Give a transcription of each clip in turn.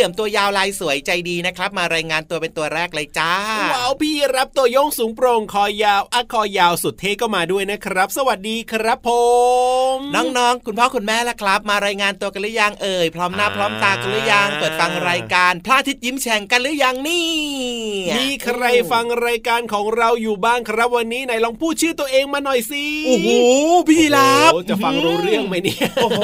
วัสดีครับพี่เหลือมตัวยาวลายสวยใจดีนะครับ มารายงานตัวเป็นตัวแรกเลยจ้าว้าวพี่รับตัวโยงสูงโปร่งคอยาวอะคอยาวสุดเท่ก็มาด้วยนะครับ สวัสดีครับผมน้องๆ คุณพ่อคุณแม่ละครับ มารายงานตัวกันหรือยังเอ่ยพร้อมหน้าพร้อมตากันหรือยังเปิดฟังรายการพระอาทิตย์ยิ้มแฉ่งกันหรือยังนี่มีใครฟังรายการของเราอยู่บ้างครับวันนี้ไหนลองพูดชื่อตัวเองมาหน่อยสิโอ้โหพี่รับโอ้จะฟังรู้เรื่องไหมเนี่ยโอ้โห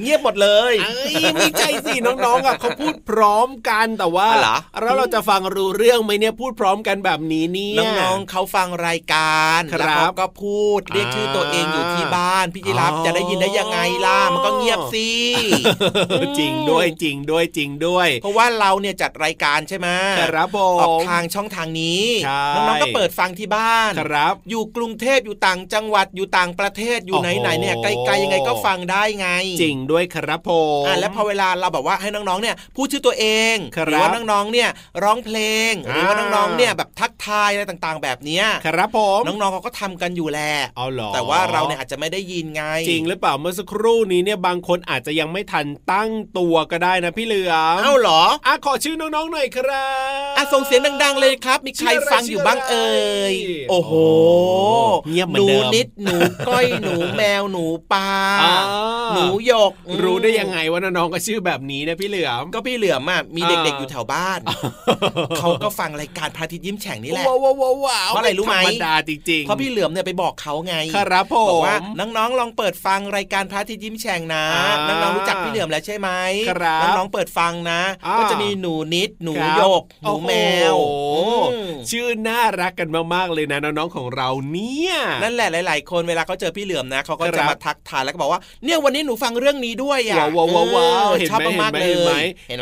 เงียบหมดเลยเอ้ยไม่ใช่สิน้องๆอะเขาพูดพร้อมกันแต่ว่าอ๋อเหรอแล้วเราจะฟังรู้เรื่องไหมเนี่ยพูดพร้อมกันแบบนี้เนี่ยน้องๆเขาฟังรายการครับแล้วเขาก็พูดเรียกชื่อตัวเองอยู่ที่บ้านพี่จิรับอ๋อจะได้ยินได้ยังไงล่ะมันก็เงียบสิจริงด้วยจริงด้วยจริงด้วย เพราะว่าเราเนี่ยจัดรายการใช่ไหมครับผออกมทางช่องทางนี้ใช่น้องๆก็เปิดฟังที่บ้านครับ อยู่กรุงเทพอยู่ต่างจังหวัดอยู่ต่างประเทศอยู่โอ้โหไหนๆเนี่ยไกลๆยังไงก็ฟังได้ไง จริงด้วยครับผมอะแล้วพอเวลาเราแบบว่าให้น้องๆเนี่ยพูดชื่อตัวเองครับหรือว่าน้องๆเนี่ยร้องเพลงหรือว่าอ่าน้องๆเนี่ยแบบทักทายอะไรต่างๆ แบบเนี้ยครับผมน้องๆเขาก็ทำกันอยู่แหละเอาเหรอแต่ว่าเราเนี่ยอาจจะไม่ได้ยินไง จริงหรือเปล่าเมื่อสักครู่นี้เนี่ยบางคนอาจจะยังไม่ทันตั้งตัวก็ได้นะพี่เหลือมเอ้าเหรออะขอชื่อน้องๆหน่อยครับอะส่งเสียงดัง ๆ เลยครับ มีใครชื่ออะไรฟังอยู่บ้างเอ่ยชื่ออะไรโอ้โหเงียบเหมืหอนนูเดิมนิดหนูก้อยหนูแมวหนูปลาอ่าหนูหยกรู้ได้ยังไงว่าน้องๆก็ชื่อแบบนี้นะพี่เหลือมก็พี่เหลือมอะมีอ่าเด็กๆอยู่แถวบ้าน เขาก็ฟังรายการพระอาทิตย์ยิ้มแฉ่งนี่แหละว้าวว้าวว้าวว้าวเพราะอะไรรู้ไหมธรรมดาจริงๆเพราะพี่เหลือมเนี่ยไปบอกเขาไงครับผมบอกว่าน้องๆลองเปิดฟังรายการพระอาทิตย์ยิ้มแฉ่งนะอ่าน้องๆรู้จักพี่เหลือมแล้วใช่ไหมครับน้องๆเปิดฟังนะอ่าก็จะมีหนูนิดหนูครับโยกหนูแมวโอ้โหอืมชื่อน่ารักกันมากๆเลยนะน้องๆของเราเนี่ยนั่นแหละหลาย ๆ คนเวลาเขาเจอพี่เหลือมนะเขาก็คจะรับมาทักทายแล้วก็บอกว่าเนี่ยวันนี้หนูฟังเรื่องนี้ด้วยอะว้าวว้าวว้าวว้าวเออเห็นชอบไหมมากๆเลเห็นไหมยเห็นไหม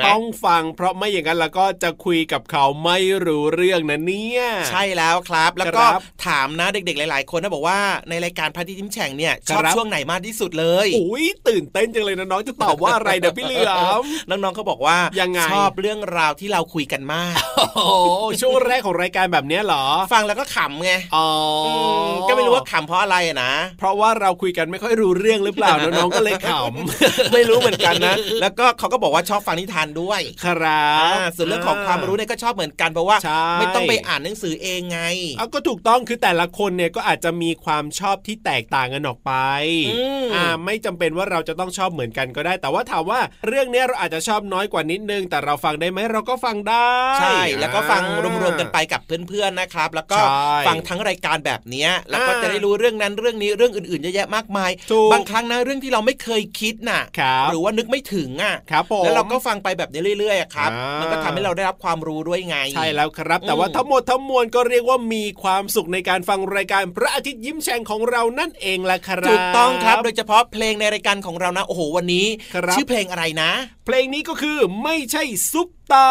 ต้องฟัง เพราะไม่อย่างนั้นแล้วก็จะคุยกับเขาไม่รู้เรื่องนะเนี่ย ใช่แล้วครับ แล้วก็ครับถามนะเด็กๆ หลาย ๆ คนนะบอกว่าในรายการพระอาทิตย์ยิ้มแฉ่งเนี่ยชอบครับช่วงไหนมากที่สุดเลยอุ้ยตื่นเต้นจังเลยนะน้องจะตอบว่าอะไรเดี๋ยวพี่เหลือมน้องๆเขาบอกว่ายังไงชอบเรื่องราวที่เราคุยกันมากโอ้โหช่วงแรกของรายการแบบเนี้ยเหรอ ฟังแล้วก็ขำไงอ๋ออมก็ไม่รู้ว่าขำเพราะอะไรอะนะ เพราะว่าเราคุยกันไม่ค่อยรู้เรื่องหรือเปล่าน้องๆก็เลยขำไม่รู้เหมือนกันนะ แล้วก็เขาก็บอกว่าชอบฟังนิทานด้วยครับอ่าส่วนเรื่องของความรู้เนี่ยก็ชอบเหมือนกันเพราะว่าใช่ไม่ต้องไปอ่านหนังสือเองไงเอาก็ถูกต้องคือแต่ละคนเนี่ยก็อาจจะมีความชอบที่แตกต่างกันออกไปอืมอ่าไม่จำเป็นว่าเราจะต้องชอบเหมือนกันก็ได้ แต่ว่าถามว่าเรื่องเนี้ยเราอาจจะชอบน้อยกว่านิดนึง แต่เราฟังได้ไหมเราก็ฟังได้ ใช่ แล้วก็ฟังอ่ารวมๆกันไปกับเพื่อนๆนะครับ แล้วก็ใช่ฟังทั้งรายการแบบเนี้ยแล้วก็อ่าจะได้รู้เรื่องนั้นเรื่องนี้เรื่องอื่นๆเยอะแยะมากมายถูกบางครั้งนะเรื่องที่เราไม่เคยคิดน่ะครับหรือว่านึกไม่ถึงอะครับผมแล้วเราก็ฟังไปแบบนี้เรื่อยๆอะครับอ่ามัมันก็ทำให้เราได้รับความรู้ด้วยไง ใช่แล้วครับ แต่ว่าอืมทั้งหมดทั้งมวลก็เรียกว่ามีความสุขในการฟังรายการพระอาทิตย์ยิ้มแฉ่งของเรานั่นเองแหละครับถูกต้องครับ โดยเฉพาะเพลงในรายการของเรานะโอ้โหวันนี้ครับชื่อเพลงอะไรนะ เพลงนี้ก็คือไม่ใช่ซุป ตา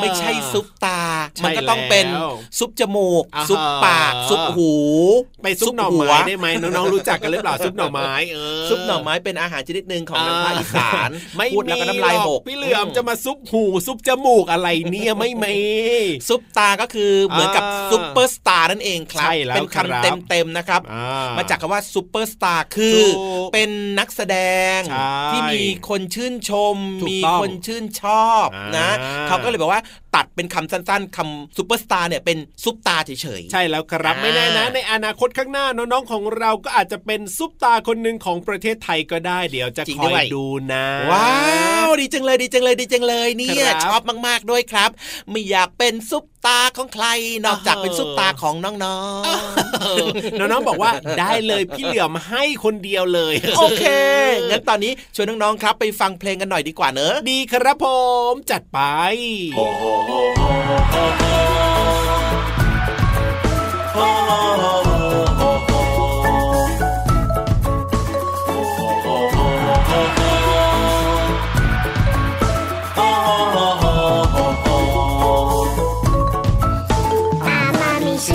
ไม่ใช่ซุปตาใช่มันก็ต้องเป็นแล้วซุปจมูกอ่าฮะซุปปาก ซุปหู ไปซุปหน่อหัวไม้ได้ไหมน้องๆรู้จักกันหรือเปล่าซุปหน่อไม้เออซุปหน่อไม้เป็นอาหารชนิดหนึ่งของทางภาคอีสานไม่พูดแล้วก็น้ำลายหกพี่เหลือมจะมาซุปหูซุปจมูกอะไรเนี่ยไม่มีซุปตาก็คือเหมือนกับอ่าซุปเปอร์สตาร์นั่นเองครับใช่แล้วเป็นครับคำเต็มๆนะครับอ่มาจากคำว่าซูเปอร์สตาร์คือถูกเป็นนักแสดงใช่ที่มีคนชื่นชมถูกมีต้องคนชื่นชอบอ่านะเขาก็เลยบอกว่าตัดเป็นคำสั้น ๆคำซูเปอร์สตาร์เนี่ยเป็นซุปตาเฉยๆ ใช่แล้วครับอ่าไม่แน่นะ ในอนาคตข้างหน้าน้องๆของเราก็อาจจะเป็นซุปตาคนหนึ่งของประเทศไทยก็ได้ เดี๋ยวจะจริงด้วยคอยดูนะ ว้าวดีจังเลยดีจังเลยดีจังเลยเนี่ยครับชอบมากๆด้วยครับ ไม่อยากเป็นซุปตาของใคร นอกจากเป็นซุปตาของน้องเออน้องๆบอกว่าได้เลยพี่เหลือมให้คนเดียวเลยๆโอเคงั้นตอนนี้ชวนน้องๆครับ ไปฟังเพลงกันหน่อยดีกว่าเนอะดีครับผมจัดไปอามามีเ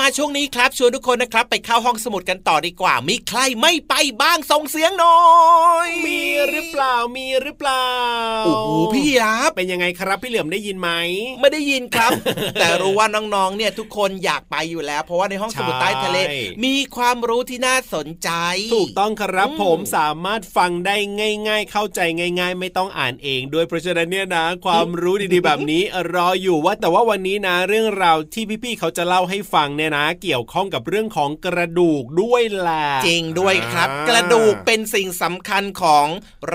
มาช่วงนี้ครับชวนทุกคนนะครับ ไปเข้าห้องสมุดกันต่อดีกว่า มีใครไม่ไปบ้างส่งเสียงหน่อย มีหรือเปล่ามีหรือเปล่าโอ้โหพี่รับเป็นยังไงครับพี่เหลือมได้ยินไหมไม่ได้ยินครับ แต่รู้ว่าน้องๆเนี่ยทุกคนอยากไปอยู่แล้ว เพราะว่าในห้องสมุดใต้ทะเลใช่มีความรู้ที่น่าสนใจ ถูกต้องครับอืมผมสามารถฟังได้ง่าย ๆ เข้าใจง่าย ๆ ไม่ต้องอ่านเองด้วยเพราะฉะนั้นเนี่ยนะ ความรู้ดีๆแบบนี้รออยู่ว่าแต่ว่าวันนี้นะเรื่องราวที่พี่ๆเขาจะเล่าให้ฟังเนี่ยนะ เกี่ยวข้องกับเรื่องของกระดูกด้วยแหละจริงด้วยครับอ่ากระดูกเป็นสิ่งสำคัญของ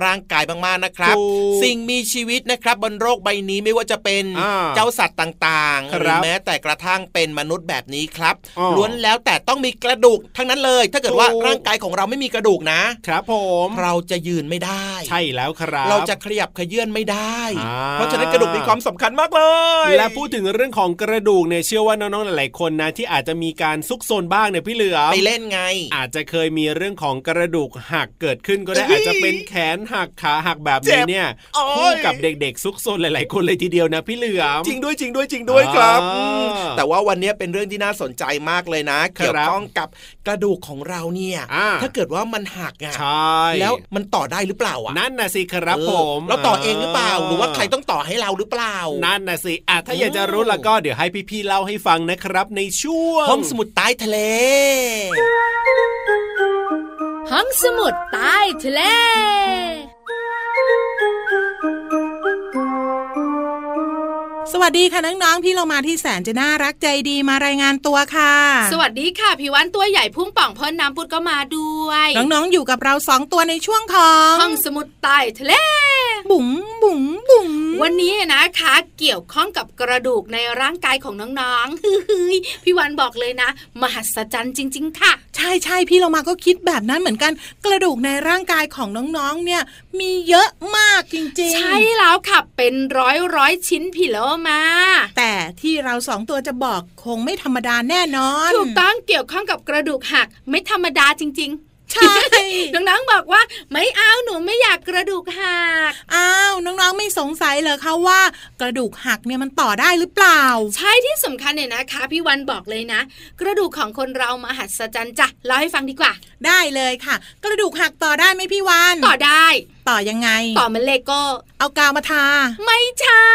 ร่างกายมากๆนะครับถูกสิ่งมีชีวิตนะครับบนโลกใบนี้ไม่ว่าจะเป็นอ่าเจ้าสัตว์ต่างๆครับหรือแม้แต่กระทั่งเป็นมนุษย์แบบนี้ครับอ๋อล้วนแล้วแต่ต้องมีกระดูกทั้งนั้นเลย ถ้าเกิดว่าถูกร่างกายของเราไม่มีกระดูกนะครับผมเราจะยืนไม่ได้ ใช่แล้วครับ เราจะขยับขยื่นไม่ได้อ่าเพราะฉะนั้นกระดูกมีความสำคัญมากเลย และพูดถึงเรื่องของกระดูกเนี่ยเชื่อว่าน้องๆหลายๆคนนะที่อาจจะมีการซุกซนบ้างเนี่ยพี่เหลือมไปเล่นไง อาจจะเคยมีเรื่องของกระดูกหักเกิดขึ้นก็ได้เอ้ยอาจจะเป็นแขนหักขาหักแบบเจ็นี้บเนี่ยโอ้ยคู่กับเด็กๆ ซุกซนหลาย ๆ คนเลยทีเดียวนะพี่เหลือมจริงด้วยจริงด้วยจริงด้วยครับอ่าอืมแต่ว่าวันนี้เป็นเรื่องที่น่าสนใจมากเลยนะครับเกี่ยวข้องกับกระดูกของเราเนี่ยอ่าถ้าเกิดว่ามันหักอะใช่แล้วมันต่อได้หรือเปล่าอะนั่นน่ะสิครับเออผมเราต่อเองหรือเปล่าหรือว่าใครต้องต่อให้เราหรือเปล่านั่นน่ะสิอะถ้าอยากจะรู้แล้วก็เดี๋ยวให้พี่ๆเล่าให้ฟังนะครับในช่วงห้องสมุดใต้ทะเล ห้องสมุดใต้ทะเลสวัสดีค่ะน้องๆ พี่เรามาที่แสนจะน่ารักใจดีมารายงานตัวค่ะ สวัสดีค่ะพี่วันตัวใหญ่พุ่งป่องพ่นน้ำปุดก็มาด้วย น้องๆ อยู่กับเราสองตัวในช่วงของห้องสมุดใต้ทะเล บุ๋งบุ๋งบุ๋งวันนี้นะคะ เกี่ยวข้องกับกระดูกในร่างกายของน้องๆฮึยพี่วันบอกเลยนะ มหัศจรรย์จริง ๆ ค่ะ ใช่ใช่พี่เรามาก็คิดแบบนั้นเหมือนกัน กระดูกในร่างกายของน้องๆเนี่ย มีเยอะมากจริง ๆ ใช่แล้วค่ะเป็นร้อยร้อยๆชิ้นพี่โลมา แต่ที่เราสองตัวจะบอกคงไม่ธรรมดาแน่นอน ถูกต้องเกี่ยวข้องกับกระดูกหักไม่ธรรมดาจริงๆ ใช่ น้องๆบอกว่าไม่เอาหนูไม่อยากกระดูกหัก อ้าวน้องๆไม่สงสัยเหรอคะว่า กระดูกหักเนี่ยมันต่อได้หรือเปล่า ใช่ที่สำคัญเนี่ยนะคะ พี่วันบอกเลยนะ กระดูกของคนเรามหัศจรรย์จ้ะเล่าให้ฟังดีกว่า ได้เลยค่ะ กระดูกหักต่อได้ไหมพี่วานต่อได้ต่อยังไง ต่อเหมันเลโก้ เอากาวมาทา ไม่ใช่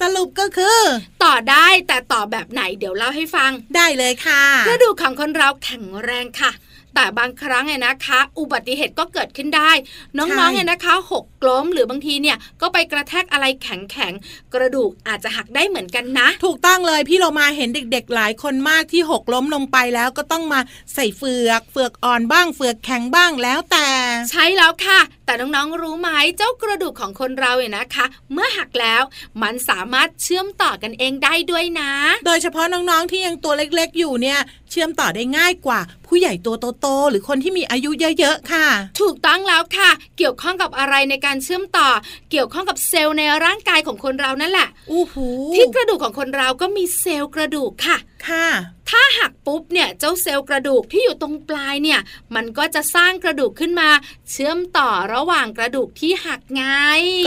สรุปก็คือ ต่อได้แต่ต่อแบบไหนเดี๋ยวเล่าให้ฟัง ได้เลยค่ะ กระดูกของคนเราแข็งแรงค่ะ แต่บางครั้งเนี่ยนะคะ อุบัติเหตุก็เกิดขึ้นได้ น้องๆเนี่ยนะคะหก ล้มหรือบางทีเนี่ยก็ไปกระแทกอะไรแข็งๆกระดูกอาจจะหักได้เหมือนกันนะ ถูกต้องเลยพี่เรามาเห็นเด็ก ๆ หลายคนมากที่หกล้มลงไปแล้วก็ต้องมาใส่เฟือกเฟือกอ่อนบ้าง เฟือกแข็งบ้างแล้วแต่ ใช่แล้วค่ะ แต่น้องๆรู้ไหมเจ้ากระดูกของคนเราเนี่ยนะคะ เมื่อหักแล้วมันสามารถเชื่อมต่อกันเองได้ด้วยนะ โดยเฉพาะน้องๆที่ยังตัวเล็กๆ อยู่เนี่ยเชื่อมต่อได้ง่ายกว่า ผู้ใหญ่ตัวโตๆหรือคนที่มีอายุเยอะๆค่ะ ถูกต้องแล้วค่ะ เกี่ยวข้องกับอะไรในการเชื่อมต่อเกี่ยวข้องกับเซลล์ในร่างกายของคนเรานั่นแหละอู้หูที่กระดูกของคนเราก็มีเซลล์กระดูกค่ะ ค่ะ ถ้าหักปุ๊บเนี่ยเจ้าเซลล์กระดูกที่อยู่ตรงปลายเนี่ย มันก็จะสร้างกระดูกขึ้นมา เชื่อมต่อระหว่างกระดูกที่หักไง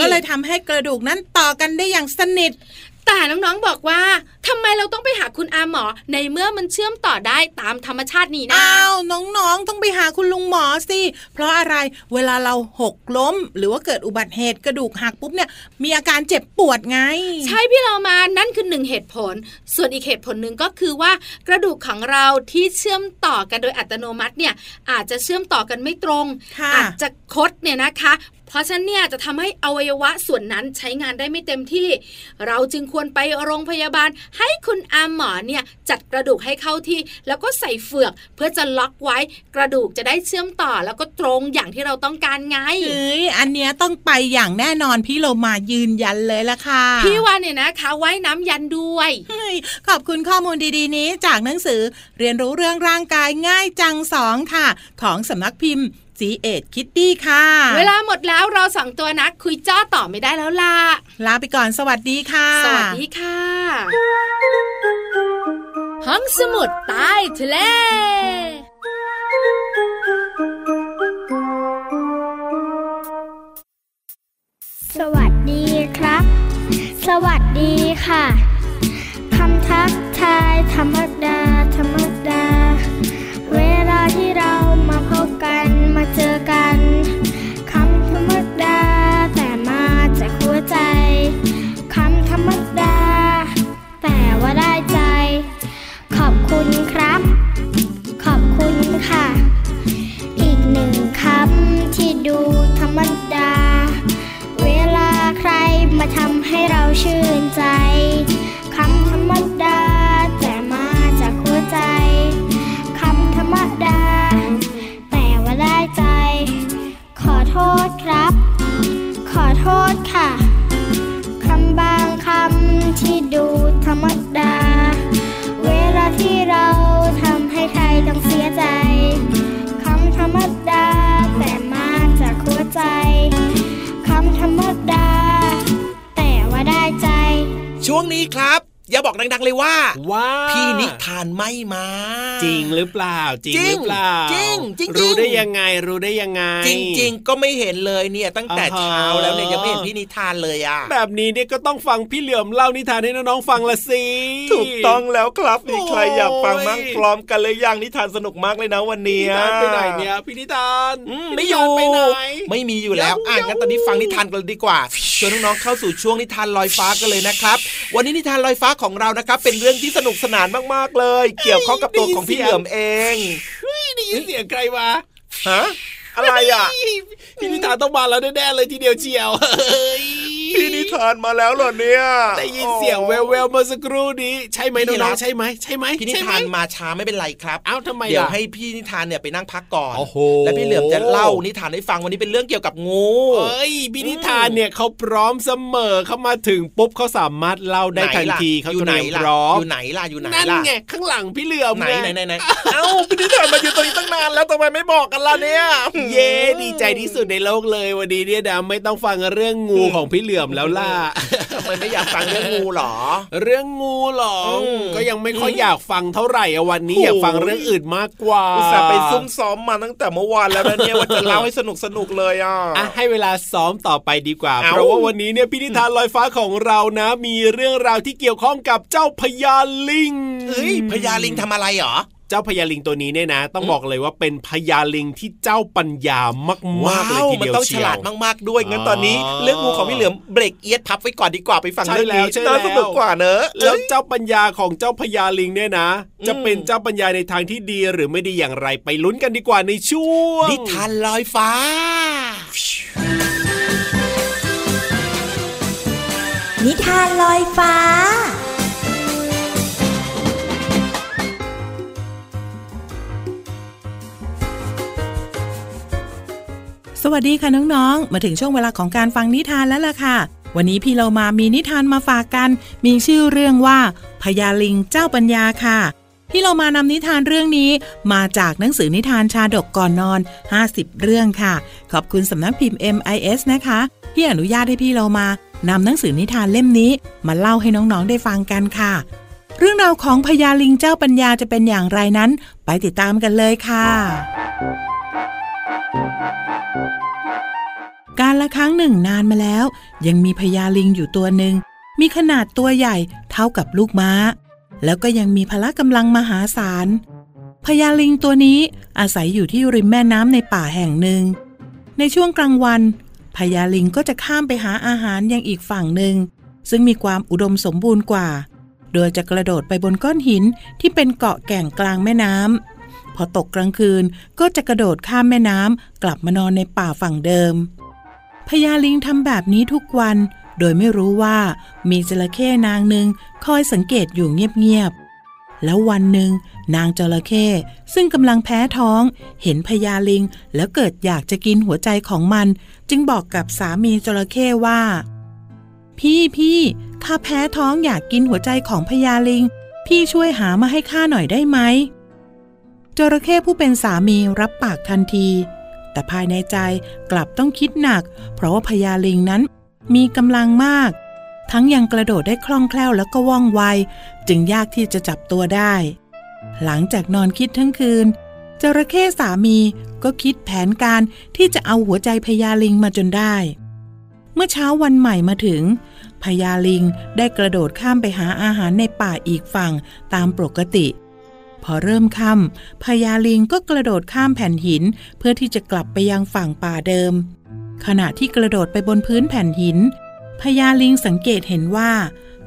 ก็เลยทำให้กระดูกนั้นต่อกันได้อย่างสนิท แต่น้องๆบอกว่าทำไมเราต้องไปหาคุณอาหมอ ในเมื่อมันเชื่อมต่อได้ตามธรรมชาตินี่นะอ้าวน้องๆ ต้องไปหาคุณลุงหมอสิเพราะอะไรเวลาเราหกล้ม หรือว่าเกิดอุบัติเหตุกระดูกหักปุ๊บเนี่ยมีอาการเจ็บปวดไง ใช่พี่เรามานั่นคือหนึ่งเหตุผล ส่วนอีกเหตุผลหนึ่งก็คือว่ากระดูกของเราที่เชื่อมต่อกันโดยอัตโนมัติเนี่ยอาจจะเชื่อมต่อกันไม่ตรงค่ะอาจจะคดเนี่ยนะคะ เพราะฉะนั้นเนี่ยจะทำให้อวัยวะส่วนนั้นใช้งานได้ไม่เต็มที่ เราจึงควรไปโรงพยาบาล ให้คุณอาหมอเนี่ยจัดกระดูกให้เข้าที่ แล้วก็ใส่เฟือกเพื่อจะล็อกไว้กระดูกจะได้เชื่อมต่อ แล้วก็ตรงอย่างที่เราต้องการไงเอ้ยอันเนี้ยต้องไปอย่างแน่นอนพี่โลมายืนยันเลยละค่ะ พี่วานเนี่ยนะคะไว้น้ำยันด้วยเฮ้ยขอบคุณข้อมูลดีๆนี้จากหนังสือเรียนรู้เรื่องร่างกายง่ายจังสองค่ะ ของสำนักพิมพ์ สีเอ็ดคิตตี้ค่ะ เวลาหมดแล้วเราสองตัวนักคุยจ้อต่อไม่ได้แล้วล่ะ ลาไปก่อนสวัสดีค่ะ สวัสดีค่ะ ห้องสมุดใต้ทะเลสวัสดีครับ สวัสดีค่ะ คำทักทายธรรมดา ธรรมดา เวลาที่เรามา ช่วงนี้ครับ อย่าบอกดังๆเลยว่าว้าพี่นิทานไม่มา จริงหรือเปล่า จริงจริงหรือเปล่าจริงจริงๆรู้ได้ยังไงรู้ได้ยังไง จริง ๆ ก็ไม่เห็นเลยเนี่ยตั้งแต่อ่าฮะเช้าแล้วเนี่ยยังไม่เห็นพี่นิทานเลยอะแบบนี้เนี่ยก็ต้องฟังพี่เหลือมเล่านิทานให้น้องๆฟังละสิถูกต้องแล้วครับมีใครอยากฟังมั่งโอ้ยพร้อมกันเลยยังนิทานสนุกมากเลยนะวันนี้นิทานไปไหนเนี่ยพี่นิทานอืมพี่ไม่นิอยู่ทานไปไหนไม่มีอยู่แล้วเดี๋ยวอะงั้นตอนนี้ฟังนิทานกันเลยดีกว่าชวนน้องๆเข้าสู่ช่วงนิทานลอยฟ้ากันเลยนะครับ วันนี้นิทานลอยฟ้าของเรานะครับเป็นเรื่องที่สนุกสนานมากๆเลย เกี่ยวข้องกับตัวของพี่เหลือมเองได้ยินเสียงใครมาฮะอะไรอะพี่นิทานต้องมาแล้วแน่ๆเลยทีเดียวเชียวเฮ้ย พี่นิทานมาแล้วเหรอเนี่ยได้ยินเสียงแววๆเมื่อสักครู่นี้ใช่ไหมพี่น้องรับๆใช่ไหมใช่ไหมพี่นิใช่ไหมทานมาช้าไม่เป็นไรครับเอ้าทำไมเดี๋ยวล่ะให้พี่นิทานเนี่ยไปนั่งพักก่อนโอ้โหแล้วพี่เหลือมจะเล่านิทานให้ฟังวันนี้เป็นเรื่องเกี่ยวกับงูเอ้ยพี่นิทานเนี่ยเขาพร้อมเสมอเข้ามาถึงปุ๊บเขาสามารถเล่าได้ทันทีเขาอยู่เตไหนรียมล่ะพร้อมอยู่ไหนล่ะอยู่ไหนนั่นล่ะไงข้างหลังพี่เหลือมไหนงไหนไหนไหนเอ้าพี่นิทานมาอยู่ตรงนี้ตั้งนานแล้วทำไมไม่บอกกันล่ะเนี่ยเย้ดีใจที่สุดในโลกเลยวันนี้เนี่ยนะไม่ต้องฟังเรื่องงูของพี่เหลือมแล้วล่ะไมไม่อยากฟังเรื่องงูเหรอ เรื่องงูเหรออืมก็ยังไม่ค่อยอยากฟังเท่าไหร่อะวันนี้โอ้ยอยากฟังเรื่องอื่นมากกว่าอุตส่าห์ไปซุ่มซ้อมมาตั้งแต่เมื่อวานแล้วนะเนี่ยว่าจะเล่าให้สนุกสนุกๆเลยอะอะให้เวลาซ้อมต่อไปดีกว่าเอ้าเพราะว่าวันนี้เนี่ยพินิธานลอยฟ้าของเรานะ มีเรื่องราวที่เกี่ยวข้องกับเจ้าพญาลิงเฮ้ยพญาลิงทำอะไรเหรอ เจ้าพญาลิงตัวนี้เนี่ยนะ ต้องบอกเลยว่าเป็นพญาลิงที่เจ้าปัญญามากๆเลยทีมัเดียวต้องเชีฉยวลาดมากๆด้วยงั้นตอนนี้อ๋อเรื่องงูของพี่เหลือมเบรกเอียดพับไว้ก่อนดีกว่าไปฟังใช่เรื่องนี้แล้วใช่แล้วน่าสนุกกว่าเนอะแล้วเอ้ยเจ้าปัญญาของเจ้าพญาลิงเนี่ยนะอืมจะเป็นเจ้าปัญญาในทางที่ดีหรือไม่ดีอย่างไรไปลุ้นกันดีกว่าในช่วงนิทานลอยฟ้านิทานลอยฟ้า สวัสดีค่ะน้องๆ มาถึงช่วงเวลาของการฟังนิทานแล้วล่ะค่ะ วันนี้พี่เรามามีนิทานมาฝากกัน มีชื่อเรื่องว่าพญาลิงเจ้าปัญญาค่ะ พี่เรามานำนิทานเรื่องนี้มาจากหนังสือนิทานชาดกก่อนนอน 50 เรื่องค่ะ ขอบคุณสำนักพิมพ์ MIS นะคะ ที่อนุญาตให้พี่เรามานำหนังสือนิทานเล่มนี้ มาเล่าให้น้องๆได้ฟังกันค่ะ เรื่องราวของพญาลิงเจ้าปัญญาจะเป็นอย่างไรนั้น ไปติดตามกันเลยค่ะ การละครั้งหนึ่งนานมาแล้ว ยังมีพญาลิงอยู่ตัวหนึ่ง มีขนาดตัวใหญ่เท่ากับลูกม้า แล้วก็ยังมีพละกำลังมหาศาลพญาลิงตัวนี้อาศัยอยู่ที่ริมแม่น้ำในป่าแห่งหนึ่ง ในช่วงกลางวันพญาลิงก็จะข้ามไปหาอาหารยังอีกฝั่งหนึ่ง ซึ่งมีความอุดมสมบูรณ์กว่า โดยจะกระโดดไปบนก้อนหินที่เป็นเกาะแก่งกลางแม่น้ำ พอตกกลางคืนก็จะกระโดดข้ามแม่น้ำกลับมานอนในป่าฝั่งเดิมพญาลิงทำแบบนี้ทุกวัน โดยไม่รู้ว่ามีจระเข้นางหนึ่งคอยสังเกตอยู่เงียบๆแล้ววันหนึ่งนางจระเข้ซึ่งกำลังแพ้ท้อง เห็นพญาลิงแล้วเกิดอยากจะกินหัวใจของมัน จึงบอกกับสามีจระเข้ว่า พี่พี่ข้าแพ้ท้องอยากกินหัวใจของพญาลิง พี่ช่วยหามาให้ข้าหน่อยได้ไหม จระเข้ผู้เป็นสามีรับปากทันที แต่ภายในใจกลับต้องคิดหนัก เพราะว่าพญาลิงนั้นมีกำลังมาก ทั้งยังกระโดดได้คล่องแคล่วแล้วก็ว่องไว จึงยากที่จะจับตัวได้ หลังจากนอนคิดทั้งคืน จระเข้สามีก็คิดแผนการที่จะเอาหัวใจพญาลิงมาจนได้ เมื่อเช้าวันใหม่มาถึงพญาลิงได้กระโดดข้ามไปหาอาหารในป่าอีกฝั่งตามปกติพ อเริ่มค่ำพญาลิงก็กระโดดข้ามแผ่นหิน เพื่อที่จะกลับไปยังฝั่งป่าเดิม ขณะที่กระโดดไปบนพื้นแผ่นหินพญาลิงสังเกตเห็นว่า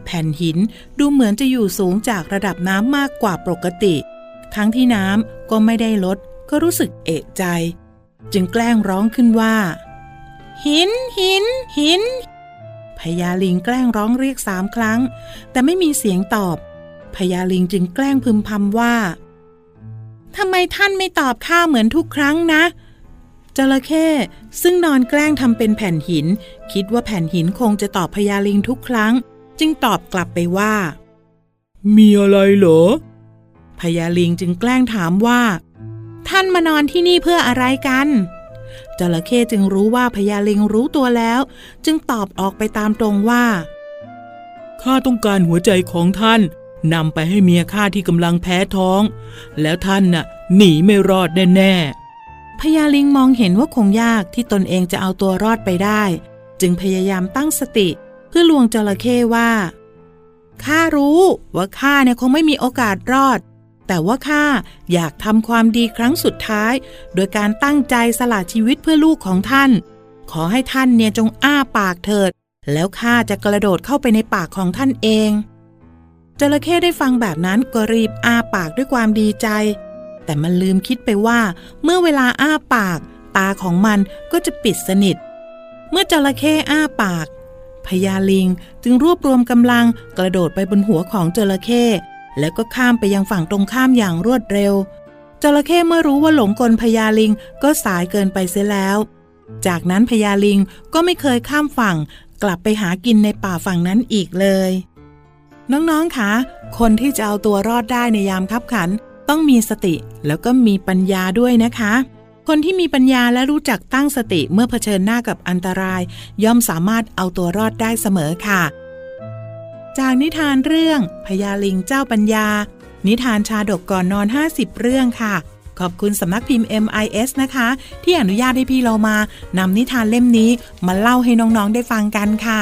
แผ่นหินดูเหมือนจะอยู่สูงจากระดับน้ำมากกว่าปกติ ทั้งที่น้ำก็ไม่ได้ลด ก็รู้สึกเอะใจ จึงแกล้งร้องขึ้นว่า หินหิน หินพญาลิงแกล้งร้องเรียกสามครั้ง แต่ไม่มีเสียงตอบ พญาลิงจึงแกล้งพึมพำว่าทำไมท่านไม่ตอบข้าเหมือนทุกครั้งนะ จระเข้ซึ่งนอนแกล้งทำเป็นแผ่นหิน คิดว่าแผ่นหินคงจะตอบพญาลิงทุกครั้ง จึงตอบกลับไปว่า มีอะไรเหรอพญาลิงจึงแกล้งถามว่า ท่านมานอนที่นี่เพื่ออะไรกันจระเข้จึงรู้ว่าพญาลิงรู้ตัวแล้ว จึงตอบออกไปตามตรงว่าข้าต้องการหัวใจของท่าน นำไปให้เมียข้าที่กำลังแพ้ท้อง แล้วท่านน่ะ หนีไม่รอดแน่ๆพญาลิงมองเห็นว่าคงยากที่ตนเองจะเอาตัวรอดไปได้ จึงพยายามตั้งสติเพื่อลวงจระเข้ว่าข้ารู้ว่าข้าเนี่ยคงไม่มีโอกาสรอด แต่ว่าข้าอยากทำความดีครั้งสุดท้าย โดยการตั้งใจสละชีวิตเพื่อลูกของท่าน ขอให้ท่านเนี่ยจงอ้าปากเถิด แล้วข้าจะกระโดดเข้าไปในปากของท่านเอง จระเข้ได้ฟังแบบนั้นก็รีบอ้าปากด้วยความดีใจ แต่มันลืมคิดไปว่า เมื่อเวลาอ้าปาก ตาของมันก็จะปิดสนิท เมื่อจระเข้อ้าปากพญาลิงจึงรวบรวมกำลังกระโดดไปบนหัวของจระเข้แล้วก็ข้ามไปยังฝั่งตรงข้ามอย่างรวดเร็ว จระเข้เมื่อรู้ว่าหลงกลพญาลิงก็สายเกินไปเสียแล้ว จากนั้นพญาลิงก็ไม่เคยข้ามฝั่ง กลับไปหากินในป่าฝั่งนั้นอีกเลย น้องๆคะคนที่จะเอาตัวรอดได้ในยามคับขัน ต้องมีสติแล้วก็มีปัญญาด้วยนะคะ คนที่มีปัญญาและรู้จักตั้งสติเมื่อเผชิญหน้ากับอันตราย ย่อมสามารถเอาตัวรอดได้เสมอค่ะ จากนิทานเรื่องพญาลิงเจ้าปัญญา นิทานชาดกก่อนนอน 50 เรื่องค่ะขอบคุณสำนักพิมพ์ MIS นะคะ ที่อนุญาตให้พี่เรามานำนิทานเล่มนี้มาเล่าให้น้องๆได้ฟังกันค่ะ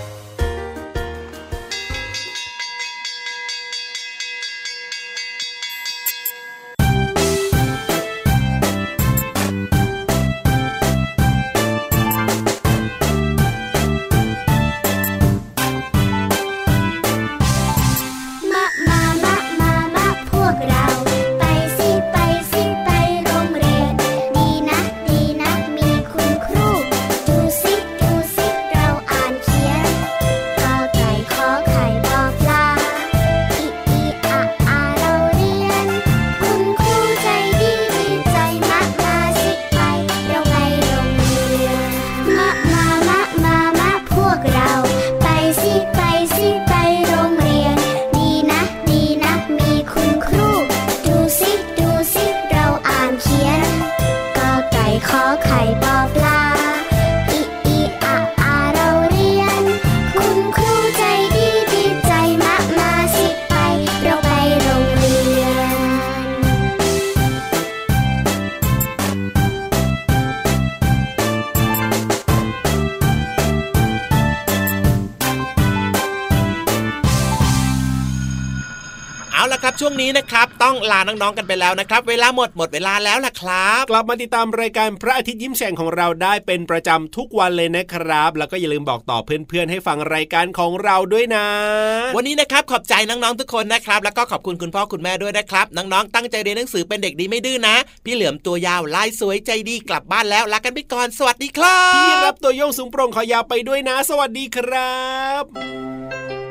ละครับช่วงนี้นะครับ ต้องลาน้องๆกันไปแล้วนะครับ เวลาหมดหมดเวลาแล้วล่ะครับ กลับมาติดตามรายการพระอาทิตย์ยิ้มแฉ่งของเราได้เป็นประจำทุกวันเลยนะครับ แล้วก็อย่าลืมบอกต่อเพื่อนๆให้ฟังรายการของเราด้วยนะ วันนี้นะครับขอบใจน้องๆทุกคนนะครับ แล้วก็ขอบคุณคุณพ่อคุณแม่ด้วยนะครับ น้องๆตั้งใจเรียนหนังสือเป็นเด็กดีไม่ดื้อนะ พี่เหลือมตัวยาวลายสวยใจดีกลับบ้านแล้วลากันไปก่อน สวัสดีครับพี่รับตัวโยงสูงโปร่งขอยาวไปด้วยนะ สวัสดีครับ